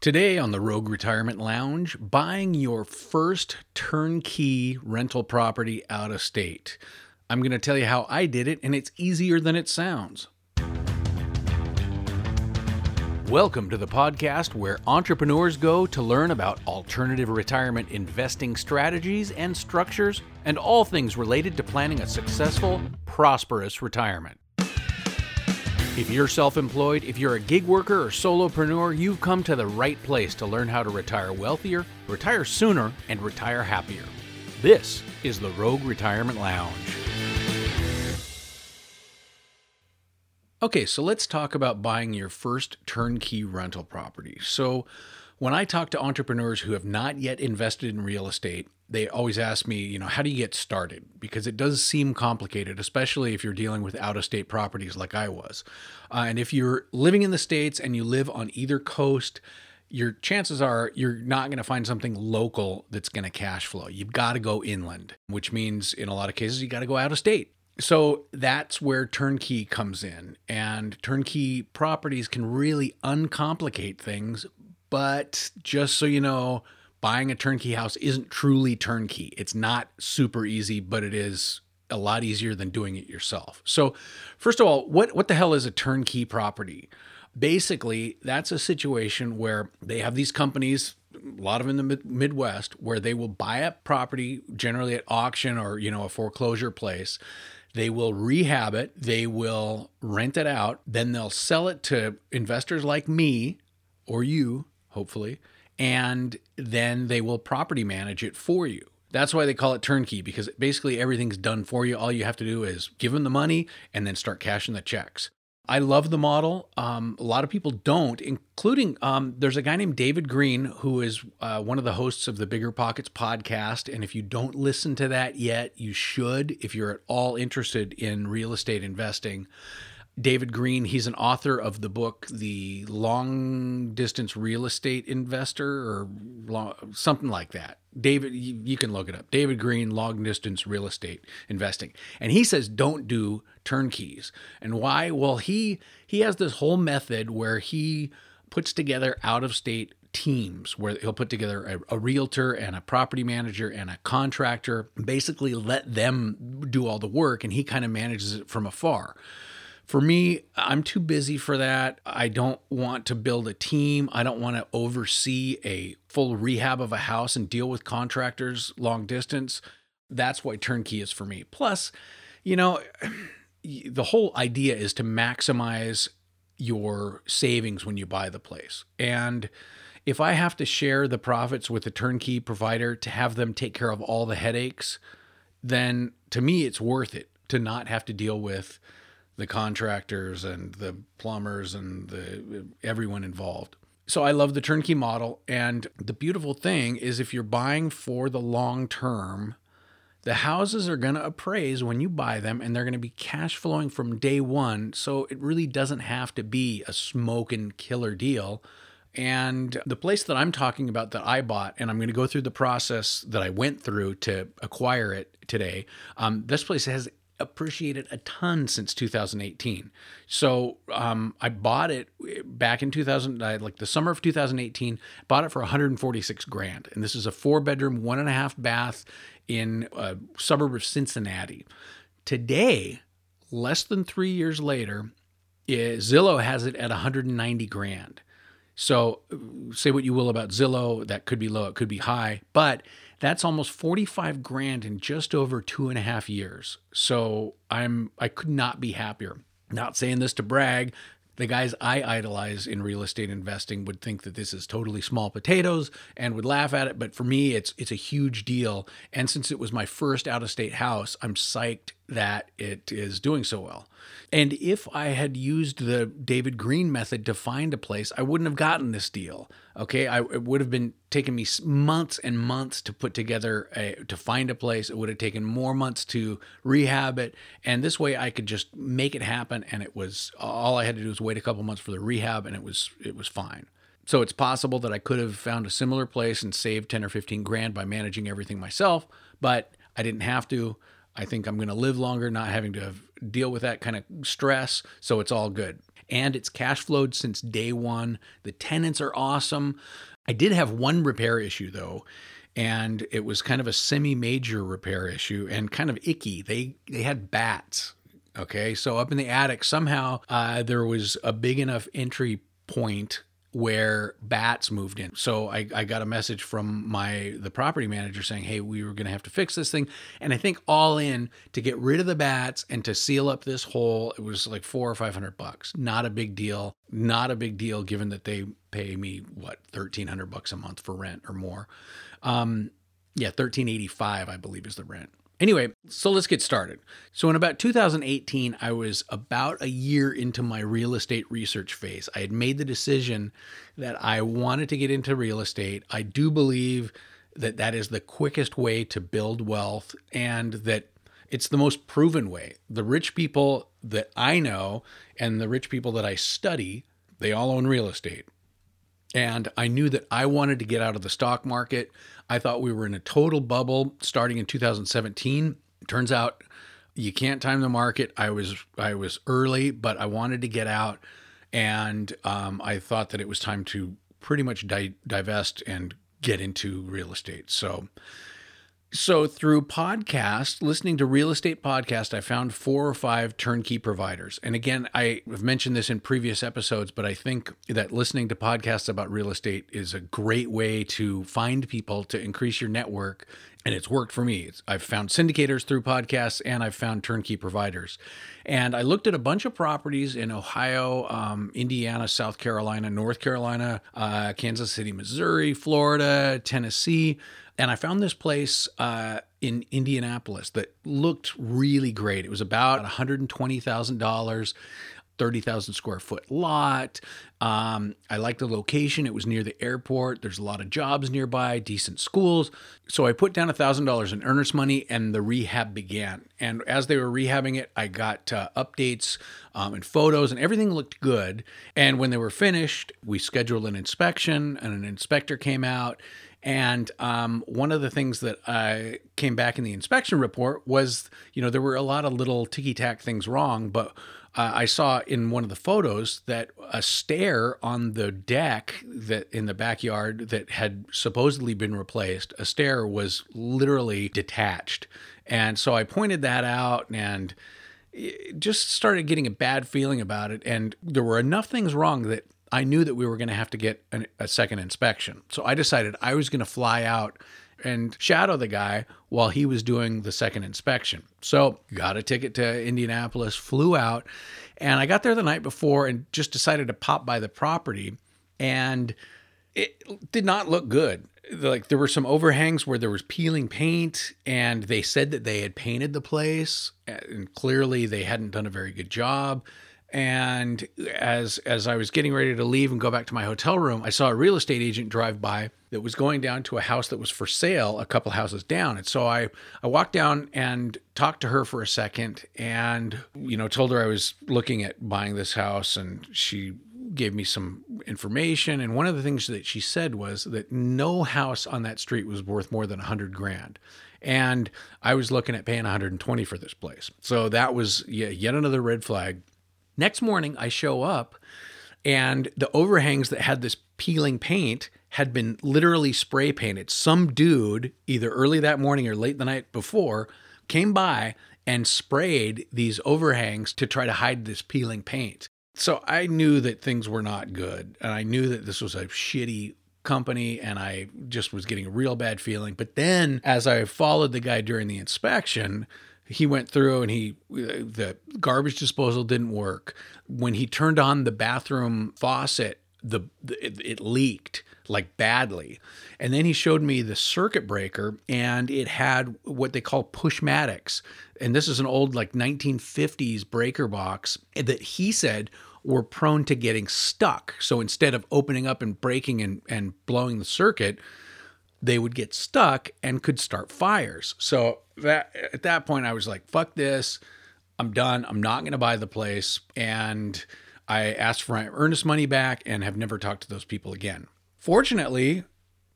Today on the Rogue Retirement Lounge, buying your first turnkey rental property out of state. I'm going to tell you how I did it, and it's easier than it sounds. Welcome to the podcast where entrepreneurs go to learn about alternative retirement investing strategies and structures and all things related to planning a successful, prosperous retirement. If you're self employed, if you're a gig worker or solopreneur, you've come to the right place to learn how to retire wealthier, retire sooner, and retire happier. This is the Rogue Retirement Lounge. Okay, so let's talk about buying your first turnkey rental property. So, when I talk to entrepreneurs who have not yet invested in real estate, they always ask me, you know, how do you get started? Because it does seem complicated, especially if you're dealing with out of state properties like I was. Uh, and if you're living in the States and you live on either coast, your chances are you're not going to find something local that's going to cash flow. You've got to go inland, which means in a lot of cases, you got to go out of state. So that's where turnkey comes in. And turnkey properties can really uncomplicate things but just so you know, buying a turnkey house isn't truly turnkey. It's not super easy, but it is a lot easier than doing it yourself. So, first of all, what what the hell is a turnkey property? Basically, that's a situation where they have these companies, a lot of in the Midwest, where they will buy a property generally at auction or, you know, a foreclosure place. They will rehab it, they will rent it out, then they'll sell it to investors like me or you hopefully, and then they will property manage it for you. That's why they call it turnkey because basically everything's done for you. All you have to do is give them the money and then start cashing the checks. I love the model. Um, a lot of people don't, including um, there's a guy named David Greene who is uh, one of the hosts of the Bigger Pockets podcast. And if you don't listen to that yet, you should if you're at all interested in real estate investing. David Greene, he's an author of the book The Long Distance Real Estate Investor or long, something like that. David, you, you, can look it up. David Greene, Long Distance Real Estate Investing. And he says don't do turnkeys. And why? Well, he he has this whole method where he puts together out of state teams where he'll put together a, a, realtor and a property manager and a contractor, basically let them do all the work and he kind of manages it from afar. For me, I'm too busy for that. I don't want to build a team. I don't want to oversee a full rehab of a house and deal with contractors long distance. That's why turnkey is for me. Plus, you know, the whole idea is to maximize your savings when you buy the place. And if I have to share the profits with a turnkey provider to have them take care of all the headaches, then to me, it's worth it to not have to deal with the contractors and the plumbers and the everyone involved. So I love the turnkey model and the beautiful thing is if you're buying for the long term, the houses are going to appraise when you buy them and they're going to be cash flowing from day 1, so it really doesn't have to be a smoking killer deal. And the place that I'm talking about that I bought, and I'm going to go through the process that I went through to acquire it today. Um, this place has appreciated a ton since 2018. So um, I bought it back in 2000, like the summer of 2018. Bought it for 146 grand, and this is a four bedroom, one and a half bath in a suburb of Cincinnati. Today, less than three years later, eh, Zillow has it at 190 grand. So say what you will about Zillow, that could be low, it could be high, but that's almost 45 grand in just over two and a half years. So I'm I could not be happier. Not saying this to brag. The guys I idolize in real estate investing would think that this is totally small potatoes and would laugh at it, but for me it's it's a huge deal. And since it was my first out of state house, I'm psyched that it is doing so well. And if I had used the David Greene method to find a place, I wouldn't have gotten this deal. Okay, I, it would have been taking me months and months to put together a, to find a place. It would have taken more months to rehab it, and this way I could just make it happen. And it was all I had to do was wait a couple months for the rehab, and it was it was fine. So it's possible that I could have found a similar place and saved 10 or 15 grand by managing everything myself, but I didn't have to. I think I'm going to live longer, not having to deal with that kind of stress. So it's all good. and it's cash flowed since day one. The tenants are awesome. I did have one repair issue though, and it was kind of a semi-major repair issue and kind of icky. They they had bats. Okay, so up in the attic somehow uh, there was a big enough entry point where bats moved in. So I, I got a message from my the property manager saying, "Hey, we were to have to fix this thing." And I think all in to get rid of the bats and to seal up this hole, it was like 4 or 500 bucks. Not a big deal. Not a big deal given that they pay me what 1300 bucks a month for rent or more. Um yeah, 1385 I believe is the rent. Anyway, so let's get started. So, in about 2018, I was about a year into my real estate research phase. I had made the decision that I wanted to get into real estate. I do believe that that is the quickest way to build wealth and that it's the most proven way. The rich people that I know and the rich people that I study, they all own real estate. And I knew that I wanted to get out of the stock market. I thought we were in a total bubble starting in 2017. Turns out you can't time the market. I was I was early, but I wanted to get out, and um, I thought that it was time to pretty much di- divest and get into real estate. So so through podcast, listening to real estate podcast, I found four or five turnkey providers. And again, I have mentioned this in previous episodes, but I think that listening to podcasts about real estate is a great way to find people to increase your network. And it's worked for me. It's, I've found syndicators through podcasts and I've found turnkey providers. And I looked at a bunch of properties in Ohio, um, Indiana, South Carolina, North Carolina, uh, Kansas City, Missouri, Florida, Tennessee. And I found this place uh, in Indianapolis that looked really great. It was about $120,000. 30,000 square foot lot. Um, I liked the location. It was near the airport. There's a lot of jobs nearby, decent schools. So I put down $1,000 in earnest money and the rehab began. And as they were rehabbing it, I got uh, updates um, and photos, and everything looked good. And when they were finished, we scheduled an inspection, and an inspector came out and um, one of the things that I came back in the inspection report was, you know, there were a lot of little ticky tack things wrong, but uh, I saw in one of the photos that a stair on the deck that in the backyard that had supposedly been replaced, a stair was literally detached. And so I pointed that out and just started getting a bad feeling about it. And there were enough things wrong that I knew that we were going to have to get an, a second inspection. So I decided I was going to fly out and shadow the guy while he was doing the second inspection. So got a ticket to Indianapolis, flew out, and I got there the night before and just decided to pop by the property. And it did not look good. Like there were some overhangs where there was peeling paint, and they said that they had painted the place, and clearly they hadn't done a very good job. And as as I was getting ready to leave and go back to my hotel room, I saw a real estate agent drive by that was going down to a house that was for sale a couple houses down. And so I I walked down and talked to her for a second and you know told her I was looking at buying this house and she gave me some information and one of the things that she said was that no house on that street was worth more than 100 grand and I was looking at paying 120 for this place. So that was yet another red flag. Next morning, I show up, and the overhangs that had this peeling paint had been literally spray painted. Some dude, either early that morning or late the night before, came by and sprayed these overhangs to try to hide this peeling paint. So I knew that things were not good, and I knew that this was a shitty company and I just was getting a real bad feeling. But then as I followed the guy during the inspection, he went through and he the garbage disposal didn't work. When he turned on the bathroom faucet the, it, it, leaked like badly. And then he showed me the circuit breaker and it had what they call pushmatics. And this is an old like 1950s breaker box that he said were prone to getting stuck. So instead of opening up and breaking and, and blowing the circuit they would get stuck and could start fires. So that at that point I was like, fuck this. I'm done. I'm not going to buy the place and I asked for my earnest money back and have never talked to those people again. Fortunately,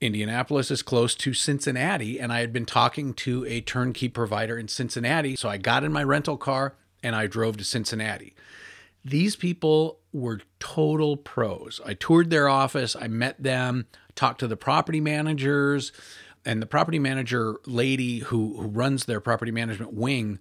Indianapolis is close to Cincinnati, and I had been talking to a turnkey provider in Cincinnati. So I got in my rental car and I drove to Cincinnati. These people were total pros. I toured their office, I met them, talked to the property managers, and the property manager lady who, who runs their property management wing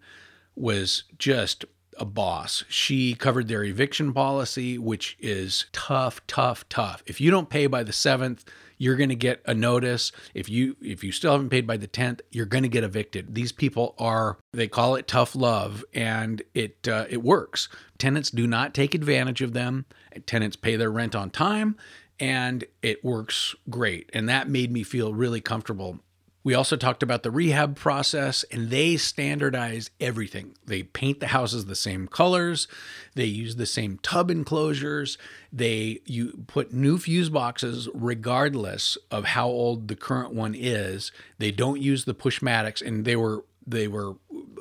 was just a boss. She covered their eviction policy, which is tough, tough, tough. If you don't pay by the 7th, you're going to get a notice. If you if you still haven't paid by the 10th, you're going to get evicted. These people are they call it tough love and it uh, it works. Tenants do not take advantage of them. Tenants pay their rent on time and it works great. And that made me feel really comfortable we also talked about the rehab process, and they standardize everything. They paint the houses the same colors, they use the same tub enclosures, they you put new fuse boxes regardless of how old the current one is. They don't use the pushmatics, and they were they were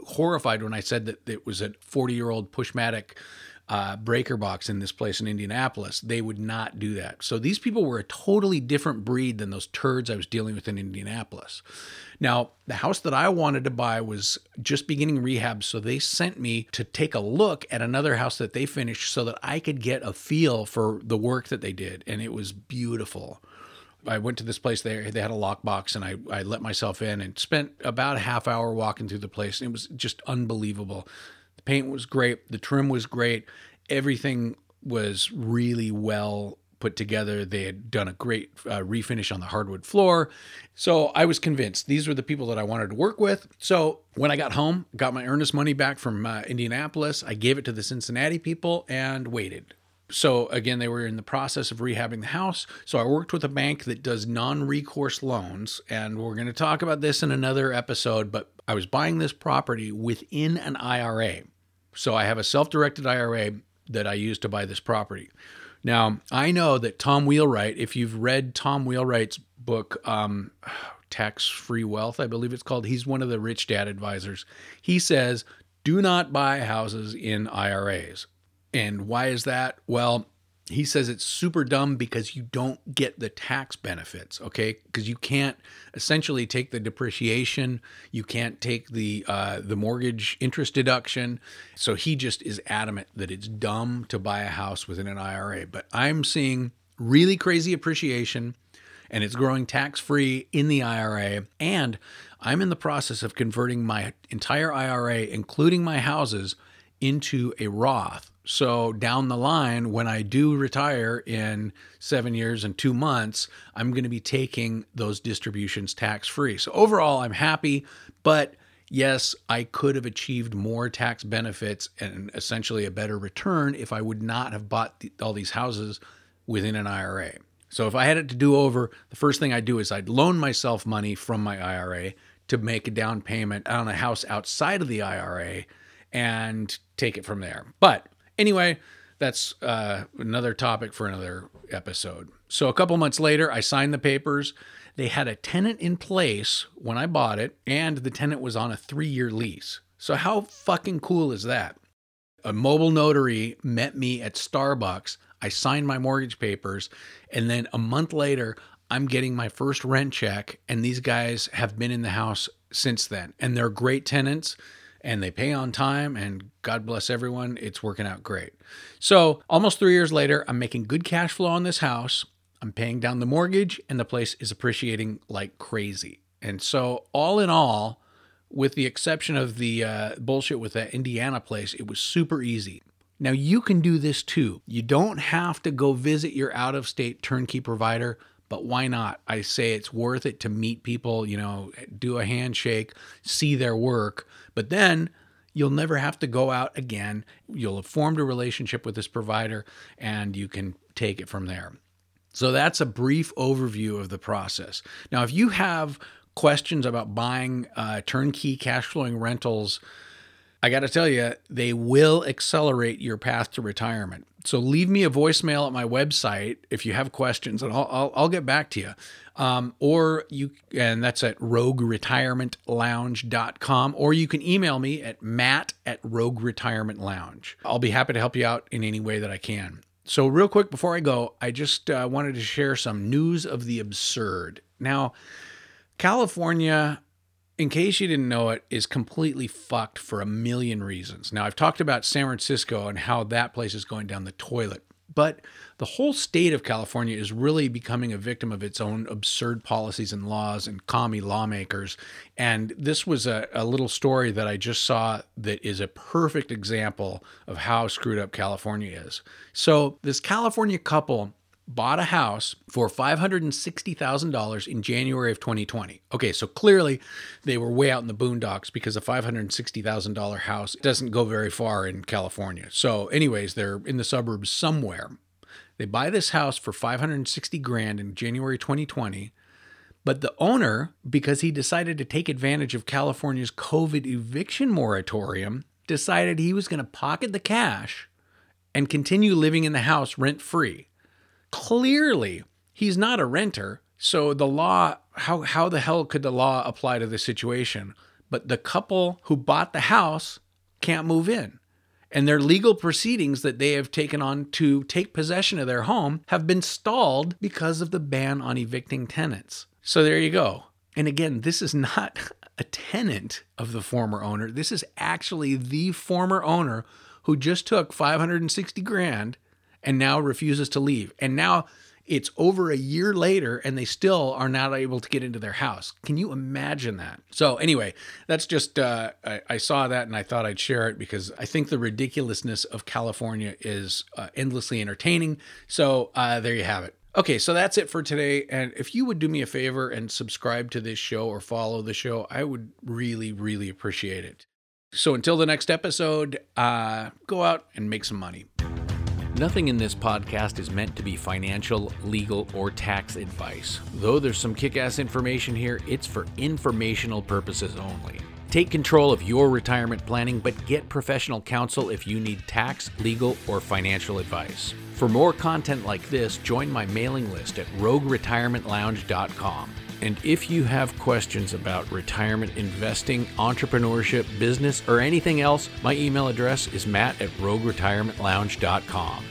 horrified when I said that it was a 40 year old pushmatic uh, breaker box in this place in Indianapolis, they would not do that. So these people were a totally different breed than those turds I was dealing with in Indianapolis. Now, the house that I wanted to buy was just beginning rehab, so they sent me to take a look at another house that they finished so that I could get a feel for the work that they did, and it was beautiful. I went to this place there. They had a lockbox, and I, I let myself in and spent about a half hour walking through the place. And it was just unbelievable. The paint was great. The trim was great. Everything was really well put together. They had done a great uh, refinish on the hardwood floor. So I was convinced these were the people that I wanted to work with. So when I got home, got my earnest money back from uh, Indianapolis, I gave it to the Cincinnati people and waited. So again, they were in the process of rehabbing the house. So I worked with a bank that does non-recourse loans, and we're going to talk about this in another episode. But I was buying this property within an IRA. So I have a self directed IRA that I use to buy this property. Now, I know that Tom Wheelwright, if you've read Tom Wheelwright's book, um, Tax Free Wealth, I believe it's called, he's one of the rich dad advisors. He says, do not buy houses in IRAs. And why is that? Well, he says it's super dumb because you don't get the tax benefits okay? Because you can't essentially take the depreciation you can't take the uh, the mortgage interest deduction. So he just is adamant that it's dumb to buy a house within an ira but i'm seeing really crazy appreciation and it's growing tax free in the ira and i'm in the process of converting my entire ira including my houses into a roth so down the line, when I do retire in seven years and two months, I'm going to be taking those distributions tax free. So overall, I'm happy, but yes, I could have achieved more tax benefits and essentially a better return if I would not have bought the, all these houses within an IRA. So if I had it to do over, the first thing I'd do is I'd loan myself money from my IRA to make a down payment on a house outside of the IRA and take it from there. But Anyway, that's uh, another topic for another episode. So a couple months later, I signed the papers. They had a tenant in place when I bought it, and the tenant was on a three year lease. So, how fucking cool is that? A mobile notary met me at Starbucks. I signed my mortgage papers, and then a month later, I'm getting my first rent check, and these guys have been in the house since then. And they're great tenants and they pay on time and God bless everyone, it's working out great. So, almost 3 years later, I'm making good cash flow on this house. I'm paying down the mortgage and the place is appreciating like crazy. And so, all in all, with the exception of the uh, bullshit with that Indiana place, it was super easy. Now, you can do this too. You don't have to go visit your out of state turnkey provider but why not? I say it's worth it to meet people, you know, do a handshake, see their work, but then you'll never have to go out again. You'll have formed a relationship with this provider and you can take it from there. So that's a brief overview of the process. Now, if you have questions about buying uh, turnkey cash flowing rentals, I got to tell you, they will accelerate your path to retirement. So leave me a voicemail at my website if you have questions, and I'll, I'll, I'll get back to you. Um, or you, and that's at rogueretirementlounge.com, or you can email me at matt at rogueretirementlounge. I'll be happy to help you out in any way that I can. So, real quick before I go, I just uh, wanted to share some news of the absurd. Now, California in case you didn't know it, is completely fucked for a million reasons. Now, I've talked about San Francisco and how that place is going down the toilet. But the whole state of California is really becoming a victim of its own absurd policies and laws and commie lawmakers. And this was a, a, little story that I just saw that is a perfect example of how screwed up California is. So, this California couple bought a house for $560,000 in January of 2020. Okay, so clearly they were way out in the boondocks because a $560,000 house doesn't go very far in California. So, anyways, they're in the suburbs somewhere. They buy this house for 560 grand in January 2020. But the owner, because he decided to take advantage of California's COVID eviction moratorium, decided he was going to pocket the cash and continue living in the house rent free clearly he's not a renter. So the law, how how the hell could the law apply to this situation? But the couple who bought the house can't move in. And their legal proceedings that they have taken on to take possession of their home have been stalled because of the ban on evicting tenants. So there you go. And again, this is not a tenant of the former owner. This is actually the former owner who just took 560 grand and now refuses to leave. And now it's over a year later and they still are not able to get into their house. Can you imagine that? So, anyway, that's just, uh, I, I, saw that and I thought I'd share it because I think the ridiculousness of California is uh, endlessly entertaining. So, uh, there you have it. Okay, so that's it for today. And if you would do me a favor and subscribe to this show or follow the show, I would really, really appreciate it. So until the next episode, uh, go out and make some money. Nothing in this podcast is meant to be financial, legal, or tax advice. Though there's some kick ass information here, it's for informational purposes only. Take control of your retirement planning, but get professional counsel if you need tax, legal, or financial advice. For more content like this, join my mailing list at rogueretirementlounge.com. And if you have questions about retirement investing, entrepreneurship, business, or anything else, my email address is matt at rogueretirementlounge.com.